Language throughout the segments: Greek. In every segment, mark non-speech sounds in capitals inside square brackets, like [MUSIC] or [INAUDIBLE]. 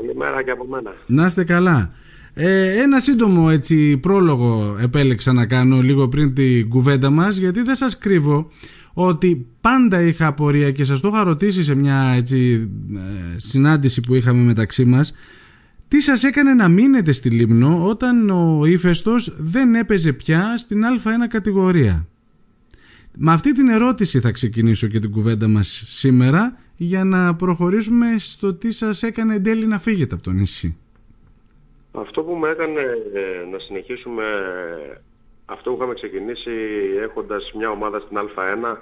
Καλημέρα και από μένα. Να είστε καλά. Ε, ένα σύντομο έτσι πρόλογο επέλεξα να κάνω λίγο πριν την κουβέντα μας γιατί δεν σας κρύβω ότι πάντα είχα απορία και σας το είχα ρωτήσει σε μια έτσι, ε, συνάντηση που είχαμε μεταξύ μας τι σας έκανε να μείνετε στη Λίμνο όταν ο ύφεστος δεν έπαιζε πια στην Α1 κατηγορία; Με αυτή την ερώτηση θα ξεκινήσω και την κουβέντα μας σήμερα για να προχωρήσουμε στο τι σας έκανε εν τέλει να φύγετε από το νησί. Αυτό που με έκανε ε, να συνεχίσουμε αυτό που είχαμε ξεκινήσει έχοντας μια ομάδα στην Α1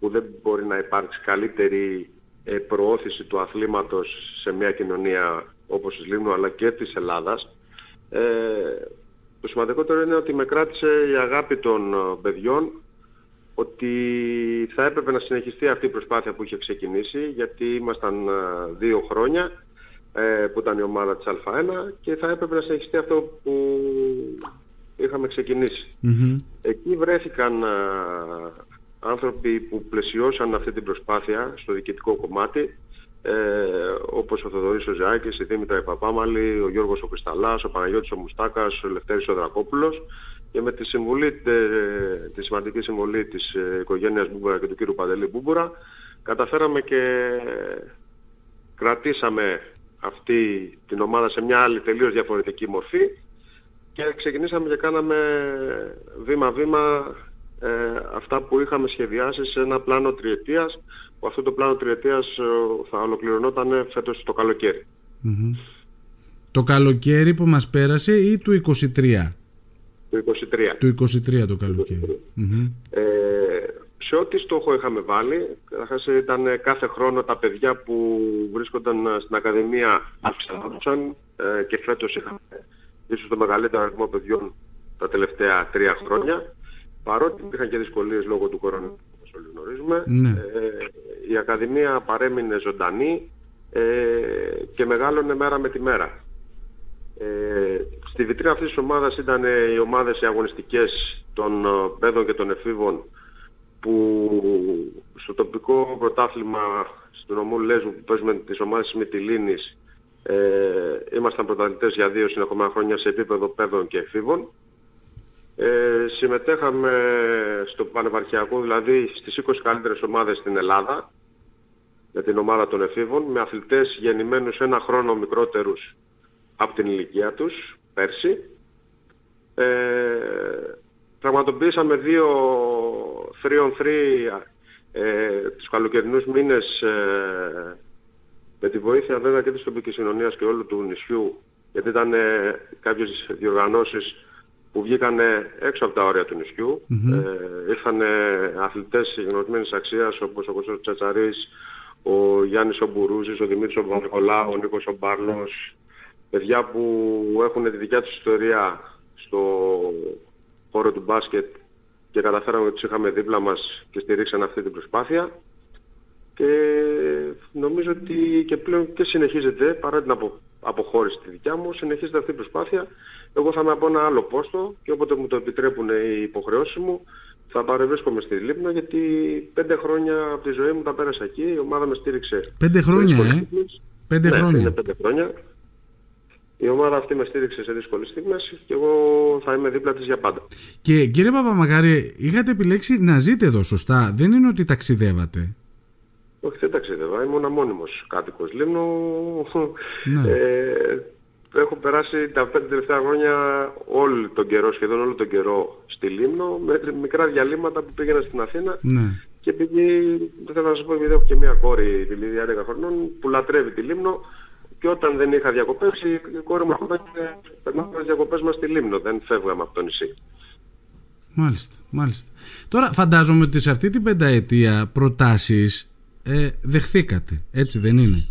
που δεν μπορεί να υπάρξει καλύτερη ε, προώθηση του αθλήματος σε μια κοινωνία όπως της Λίμνου αλλά και της Ελλάδας. Ε, το σημαντικότερο είναι ότι με κράτησε η αγάπη των ε, παιδιών ότι θα έπρεπε να συνεχιστεί αυτή η προσπάθεια που είχε ξεκινήσει γιατί ήμασταν δύο χρόνια που ήταν η ομάδα της Α1 και θα έπρεπε να συνεχιστεί αυτό που είχαμε Εκεί βρέθηκαν άνθρωποι που πλαισιώσαν αυτή την προσπάθεια στο διοικητικό κομμάτι ε, όπως ο Θοδωρής ο Ζεάκης, η Δήμητρα η Παπάμαλη, ο Γιώργος ο Κρυσταλάς, ο Παναγιώτης ο Μουστάκας, ο Λευτέρης ο Δρακόπουλος και με τη, συμβολή, τη σημαντική συμβολή της ε, οικογένειας Μπούμπουρα και του κύριου Παντελή Μπούμπουρα καταφέραμε και κρατήσαμε αυτή την ομάδα σε μια άλλη τελείως διαφορετική μορφή και ξεκινήσαμε και κάναμε βήμα-βήμα ε, αυτά που είχαμε σχεδιάσει σε ένα πλάνο τριετίας που αυτό το πλάνο τριετίας ε, θα ολοκληρωνόταν φέτος το καλοκαιρι Το καλοκαίρι που μας πέρασε ή του 23? Του 23. Του 23 το καλοκαιρι Ε, σε ό,τι στόχο είχαμε βάλει, καταρχάς ήταν κάθε χρόνο τα παιδιά που βρίσκονταν στην Ακαδημία αυξανόντουσαν ε, και φέτος είχαμε ίσως το μεγαλύτερο αριθμό παιδιών τα τελευταία τρία χρόνια παρότι υπήρχαν και δυσκολίες λόγω του κορονοϊού, όπως όλοι γνωρίζουμε, ναι. ε, η Ακαδημία παρέμεινε ζωντανή ε, και μεγάλωνε μέρα με τη μέρα. Ε, στη βιτρίνα αυτής της ομάδας ήταν οι ομάδες οι αγωνιστικές των ε, παιδών και των εφήβων που στο τοπικό πρωτάθλημα στον νομό Λέζου που παίζουμε τις ομάδες της Μητυλίνης ε, ήμασταν πρωταθλητές για δύο συνεχόμενα χρόνια σε επίπεδο παιδών και εφήβων. Ε, συμμετέχαμε στο πανεπαρχιακό, δηλαδή στις 20 καλύτερες ομάδες στην Ελλάδα, με την ομάδα των εφήβων, με αθλητές γεννημένους ένα χρόνο μικρότερους από την ηλικία τους, πέρσι. Ε, πραγματοποιήσαμε δύο 3 on 3 ε, τους καλοκαιρινούς μήνες ε, με τη βοήθεια βέβαια και της τοπικής κοινωνίας και όλου του νησιού, γιατί ήταν ε, κάποιες διοργανώσεις που βγήκαν έξω από τα όρια του νησιού. Mm-hmm. Ε, ήρθαν αθλητές γνωρισμένης αξίας όπως ο Κωστός Τσατσαρής, ο Γιάννης ο Μπουρούζης, ο Δημήτρης ο Παπα-Νικολάου, ο Νίκος ο Μπάρνος, παιδιά που έχουν τη δικιά τους ιστορία στο χώρο του μπάσκετ και καταφέραμε ότι τους είχαμε δίπλα μας και στηρίξαν αυτή την προσπάθεια. Και νομίζω ότι και πλέον και συνεχίζεται, παρά την αποχώρηση τη δικιά μου, συνεχίζεται αυτή η προσπάθεια εγώ θα είμαι από ένα άλλο πόστο και όποτε μου το επιτρέπουν οι υποχρεώσεις μου θα παρευρίσκομαι στη Λίμνο γιατί πέντε χρόνια από τη ζωή μου τα πέρασα εκεί, η ομάδα με στήριξε. Πέντε χρόνια, ε; Πέντε ναι, χρόνια. Είναι πέντε χρόνια. Η ομάδα αυτή με στήριξε σε δύσκολες στιγμές και εγώ θα είμαι δίπλα της για πάντα. Και κύριε Παπαμαγάρη, είχατε επιλέξει να ζείτε εδώ, σωστά; Δεν είναι ότι ταξιδεύατε. Όχι, δεν ταξιδεύα. Ήμουν μόνιμος κάτοικος Λίμνου. Ναι. Ε, έχω περάσει τα πέντε τελευταία χρόνια όλο τον καιρό, σχεδόν όλο τον καιρό στη Λίμνο, με μικρά διαλύματα που πήγαινα στην Αθήνα. Ναι. Και επειδή, δεν θέλω να σας πω, επειδή έχω και μία κόρη, τη Λίδια 11 χρονών, που λατρεύει τη Λίμνο, και όταν δεν είχα διακοπές, η κόρη μου έρχονταν και περνάμε τις διακοπές μας στη Λίμνο, δεν φεύγαμε από το νησί. Μάλιστα, μάλιστα. Τώρα φαντάζομαι ότι σε αυτή την πενταετία προτάσεις ε, δεχθήκατε, έτσι δεν είναι;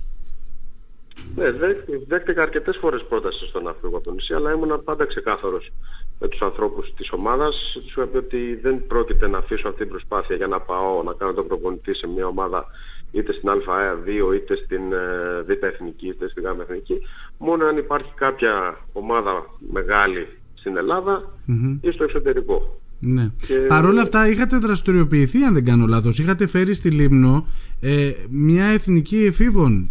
Ναι, δέχτηκα αρκετές φορές πρόταση στον να από το νησί, αλλά ήμουν πάντα ξεκάθαρος με τους ανθρώπους της ομάδας. Τους είπα ότι δεν πρόκειται να αφήσω αυτή την προσπάθεια για να πάω να κάνω τον προπονητή σε μια ομάδα είτε στην Α2 είτε στην ε, Β' Εθνική είτε στην Γ' Εθνική. Μόνο αν υπάρχει κάποια ομάδα μεγάλη στην Ελλάδα ή στο εξωτερικό. Ναι. Και... Παρ' όλα αυτά είχατε δραστηριοποιηθεί αν δεν κάνω λάθος. Είχατε φέρει στη Λίμνο ε, μια εθνική εφήβων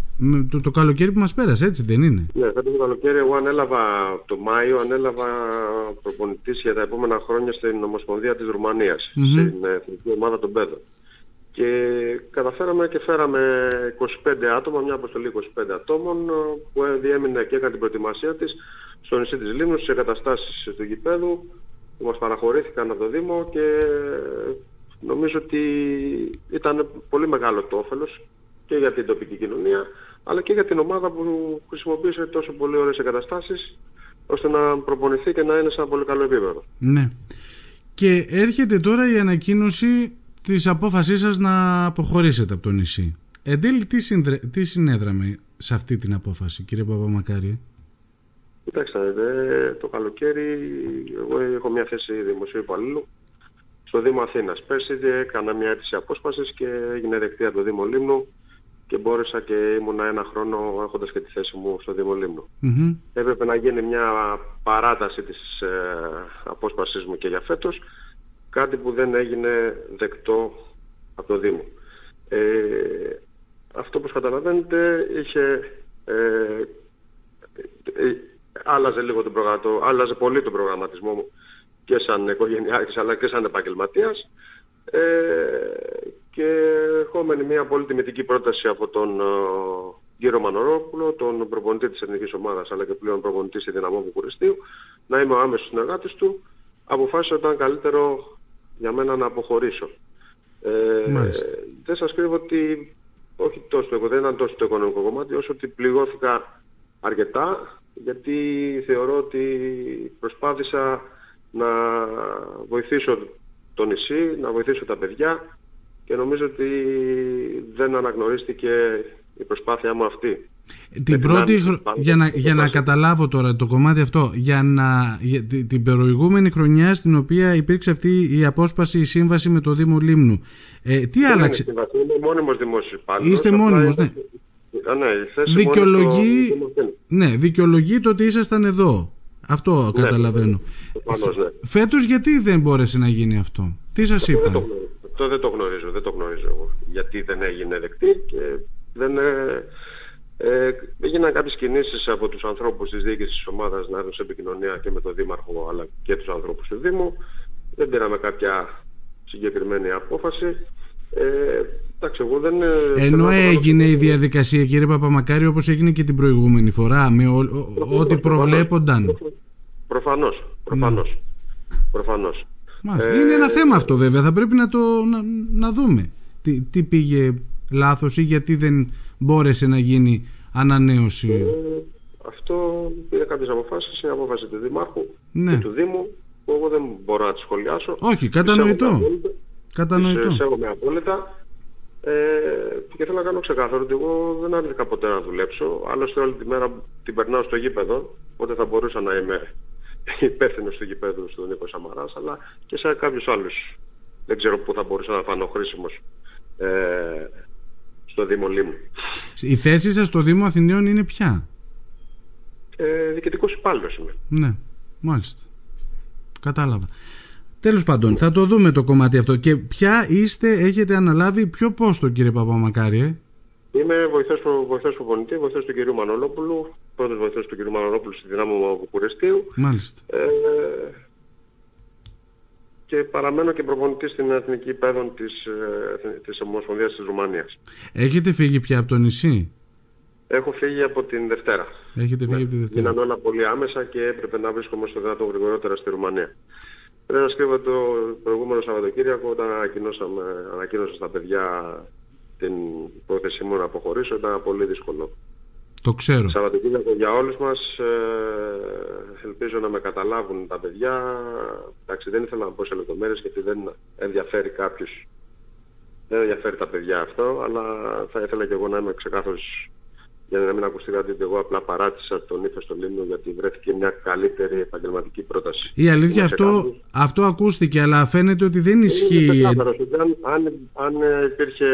το, το καλοκαίρι που μας πέρασε έτσι δεν είναι; Ναι, φέτος το καλοκαίρι εγώ ανέλαβα το Μάιο ανέλαβα προπονητής για τα επόμενα χρόνια στην Ομοσπονδία της Ρουμανίας mm-hmm. στην εθνική ομάδα των Πέδων. Και καταφέραμε και φέραμε 25 άτομα, μια αποστολή 25 ατόμων που διέμεινε και έκανε την προετοιμασία της στο νησί της Λίμνου, στις εγκαταστάσεις του γηπέδου που μας παραχωρήθηκαν από το Δήμο και νομίζω ότι ήταν πολύ μεγάλο το όφελος και για την τοπική κοινωνία αλλά και για την ομάδα που χρησιμοποίησε τόσο πολύ ωραίες εγκαταστάσεις ώστε να προπονηθεί και να είναι σε ένα πολύ καλό επίπεδο. Ναι. Και έρχεται τώρα η ανακοίνωση της απόφασής σας να αποχωρήσετε από το νησί. Εν τέλει τι, συνδρε... τι συνέδραμε σε αυτή την απόφαση κύριε Παπαμακάρη; Κοιτάξτε, το καλοκαίρι εγώ έχω μια θέση δημοσίου υπαλλήλου στο Δήμο Αθήνας. Πέρσι έκανα μια αίτηση απόσπασης και έγινε δεκτή από το Δήμο Λίμνου και μπόρεσα και ήμουνα ένα χρόνο έχοντας και τη θέση μου στο Δήμο Λίμνου. Έπρεπε να γίνει μια παράταση της ε, απόσπασής μου και για φέτος, κάτι που δεν έγινε δεκτό από το Δήμο. Ε, αυτό όπως καταλαβαίνετε είχε ε, ε άλλαζε λίγο τον προγραμματισμό, άλλαζε πολύ τον προγραμματισμό μου και σαν οικογενειάρχης αλλά και σαν επαγγελματίας ε, και ερχόμενη μια πολύ τιμητική πρόταση από τον ε, κύριο Μανορόπουλο, τον προπονητή της εθνικής ομάδας αλλά και πλέον προπονητή στη Δυναμό Βουκουριστίου, να είμαι ο άμεσος συνεργάτης του, αποφάσισα ότι ήταν καλύτερο για μένα να αποχωρήσω. Ε, δεν σας κρύβω ότι όχι τόσο, δεν ήταν τόσο το οικονομικό κομμάτι όσο ότι πληγώθηκα αρκετά γιατί θεωρώ ότι προσπάθησα να βοηθήσω το νησί, να βοηθήσω τα παιδιά και νομίζω ότι δεν αναγνωρίστηκε η προσπάθειά μου αυτή. Την πρώτη, για, να, για να καταλάβω τώρα το κομμάτι αυτό, για να, για την προηγούμενη χρονιά στην οποία υπήρξε αυτή η απόσπαση, η σύμβαση με το Δήμο Λίμνου. Ε, τι άλλαξε; Είναι μόνιμος δημόσιος Είστε μόνιμος, ναι ναι, δικαιολογεί, ναι, δικαιολογεί το ότι ήσασταν εδώ. Αυτό ναι, καταλαβαίνω. Ναι. Φέτος γιατί δεν μπόρεσε να γίνει αυτό; Τι σας είπα. Είπαν. Αυτό δεν το γνωρίζω. Δεν το γνωρίζω εγώ. Γιατί δεν έγινε δεκτή και δεν... Ε, ε, έγιναν κάποιες κινήσεις από τους ανθρώπους της διοίκησης της ομάδας να έρθουν σε επικοινωνία και με τον Δήμαρχο αλλά και τους ανθρώπους του Δήμου. Δεν πήραμε κάποια συγκεκριμένη απόφαση. Ε, εντάξει, εγώ δεν, ε, Ενώ έγινε η διαδικασία κύριε Παπαμακάρη όπως έγινε και την προηγούμενη φορά με ό,τι προβλέπονταν. Προφανώς, προφανώς. Ναι. προφανώς. Ε, είναι ένα θέμα αυτό βέβαια, θα πρέπει να το να, να δούμε. Τι, τι πήγε λάθος ή γιατί δεν μπόρεσε να γίνει ανανέωση. Ε, αυτό πήρε κάποιες αποφάσεις, είναι απόφαση του Δημάρχου ναι. και του Δήμου που εγώ δεν μπορώ να τη σχολιάσω. Όχι, κατανοητό. Κατανοητό. Σέβομαι απόλυτα. Ε, και θέλω να κάνω ξεκάθαρο ότι εγώ δεν άρθηκα ποτέ να δουλέψω. Άλλωστε όλη τη μέρα την περνάω στο γήπεδο, οπότε θα μπορούσα να είμαι [LAUGHS] υπεύθυνος του γήπεδου στον Νίκο Σαμαράς, αλλά και σε κάποιους άλλους. Δεν ξέρω πού θα μπορούσα να φανώ χρήσιμος ε, στο Δήμο Λίμου. Η θέση σας στο Δήμο Αθηναίων είναι ποια; Ε, διοικητικός υπάλληλος είμαι. Ναι, μάλιστα. Κατάλαβα. Τέλος πάντων, θα το δούμε το κομμάτι αυτό. Και ποια είστε, έχετε αναλάβει, ποιο πόστο κύριε Παπαμακάρη, ε; Είμαι βοηθός, βοηθός προπονητή, βοηθός του κυρίου Μανολόπουλου, πρώτος βοηθός του κυρίου Μανολόπουλου στη δυνάμω Βουκουρεστίου. Μάλιστα. Ε, και παραμένω και προπονητής στην Εθνική Πέδων της, ε, της Ομοσπονδίας της Ρουμανίας. Έχετε φύγει πια από το νησί; Έχω φύγει από την Δευτέρα. Έχετε φύγει ναι. από την Δευτέρα. Ήταν όλα πολύ άμεσα και έπρεπε να βρίσκομαι στο δυνατόν γρηγορότερα στη Ρουμανία. Πρέπει να σκέφτομαι το προηγούμενο Σαββατοκύριακο όταν ανακοίνωσα στα παιδιά την πρόθεσή μου να αποχωρήσω ήταν πολύ δύσκολο. Το ξέρω. Σαββατοκύριακο για όλους μας ε, ελπίζω να με καταλάβουν τα παιδιά. Εντάξει δεν ήθελα να πω σε λεπτομέρειες γιατί δεν ενδιαφέρει κάποιους. Δεν ενδιαφέρει τα παιδιά αυτό, αλλά θα ήθελα και εγώ να είμαι ξεκάθαρος για να μην ακουστεί κάτι ότι εγώ απλά παράτησα τον ύφος στο Λίμνο γιατί βρέθηκε μια καλύτερη επαγγελματική πρόταση. Η αλήθεια αυτό, αυτό ακούστηκε αλλά φαίνεται ότι δεν ισχύει. Είναι αν, αν, αν, υπήρχε,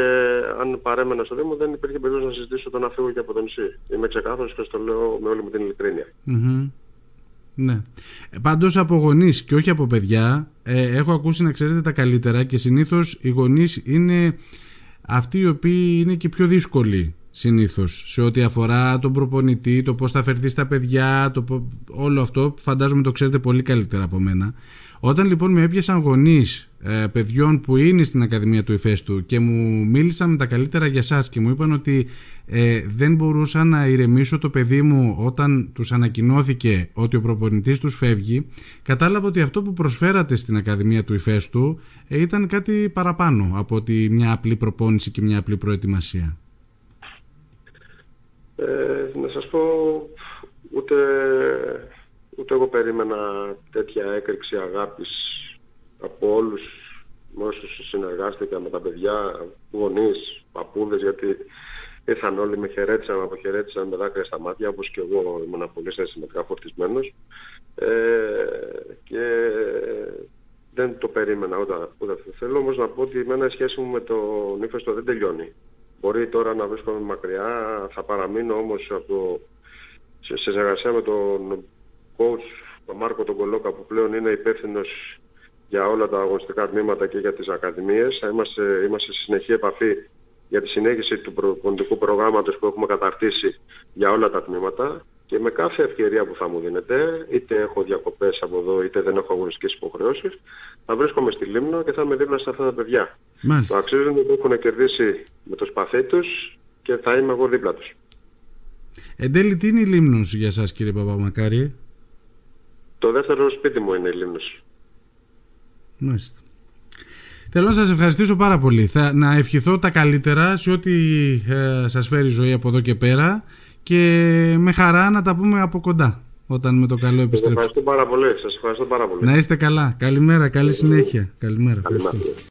αν παρέμενα στο Δήμο δεν υπήρχε περίπτωση να συζητήσω το να φύγω και από τον νησί. Είμαι ξεκάθαρος και στο λέω με όλη μου την ειλικρίνεια. Ναι. Πάντως από γονείς και όχι από παιδιά ε, έχω ακούσει να ξέρετε τα καλύτερα και συνήθως οι γονείς είναι αυτοί οι οποίοι είναι και πιο δύσκολοι συνήθως σε ό,τι αφορά τον προπονητή, το πώς θα φερθεί στα παιδιά, το, όλο αυτό φαντάζομαι το ξέρετε πολύ καλύτερα από μένα. Όταν λοιπόν με έπιασαν γονείς ε, παιδιών που είναι στην Ακαδημία του Ιφέστου και μου μίλησαν με τα καλύτερα για σας και μου είπαν ότι ε, δεν μπορούσα να ηρεμήσω το παιδί μου όταν τους ανακοινώθηκε ότι ο προπονητής τους φεύγει, κατάλαβα ότι αυτό που προσφέρατε στην Ακαδημία του Ιφέστου ε, ήταν κάτι παραπάνω από ότι μια απλή προπόνηση και μια απλή προετοιμασία. Ε, να σας πω, ούτε, ούτε εγώ περίμενα τέτοια έκρηξη αγάπης από όλους όσους συνεργάστηκα με τα παιδιά, γονείς, παππούδες, γιατί ήρθαν όλοι, με χαιρέτησαν, με αποχαιρέτησαν με δάκρυα στα μάτια, όπως και εγώ ήμουν πολύ συναισθηματικά φορτισμένος. Ε, και δεν το περίμενα ούτε, ούτε Θέλω όμως να πω ότι εμένα η σχέση μου με τον ύφεστο δεν τελειώνει. Μπορεί τώρα να βρίσκομαι μακριά, θα παραμείνω όμως από, σε, συνεργασία με τον coach, τον Μάρκο τον Κολόκα που πλέον είναι υπεύθυνος για όλα τα αγωνιστικά τμήματα και για τις ακαδημίες. Είμαστε, είμαστε σε συνεχή επαφή για τη συνέχιση του προπονητικού προγράμματος που έχουμε καταρτήσει για όλα τα τμήματα και με κάθε ευκαιρία που θα μου δίνεται, είτε έχω διακοπές από εδώ είτε δεν έχω αγωνιστικές υποχρεώσεις, θα βρίσκομαι στη Λίμνο και θα είμαι δίπλα σε αυτά τα παιδιά. Μάλιστα. Το αξίζουν που έχουν κερδίσει με το σπαθί τους και θα είμαι εγώ δίπλα τους. Εν τέλει τι είναι η Λίμνος για σας κύριε Παπαμακάρη; Το δεύτερο σπίτι μου είναι η Λίμνος. Μάλιστα. Θέλω να σας ευχαριστήσω πάρα πολύ. Θα, να ευχηθώ τα καλύτερα σε ό,τι ε, σας φέρει η ζωή από εδώ και πέρα και με χαρά να τα πούμε από κοντά όταν με το καλό Σας επιστρέψετε. ευχαριστώ πάρα πολύ. Σας ευχαριστώ πάρα πολύ. Να είστε καλά. Καλημέρα, καλή συνέχεια. Καλημέρα. Ευχαριστώ. Καλημέρα.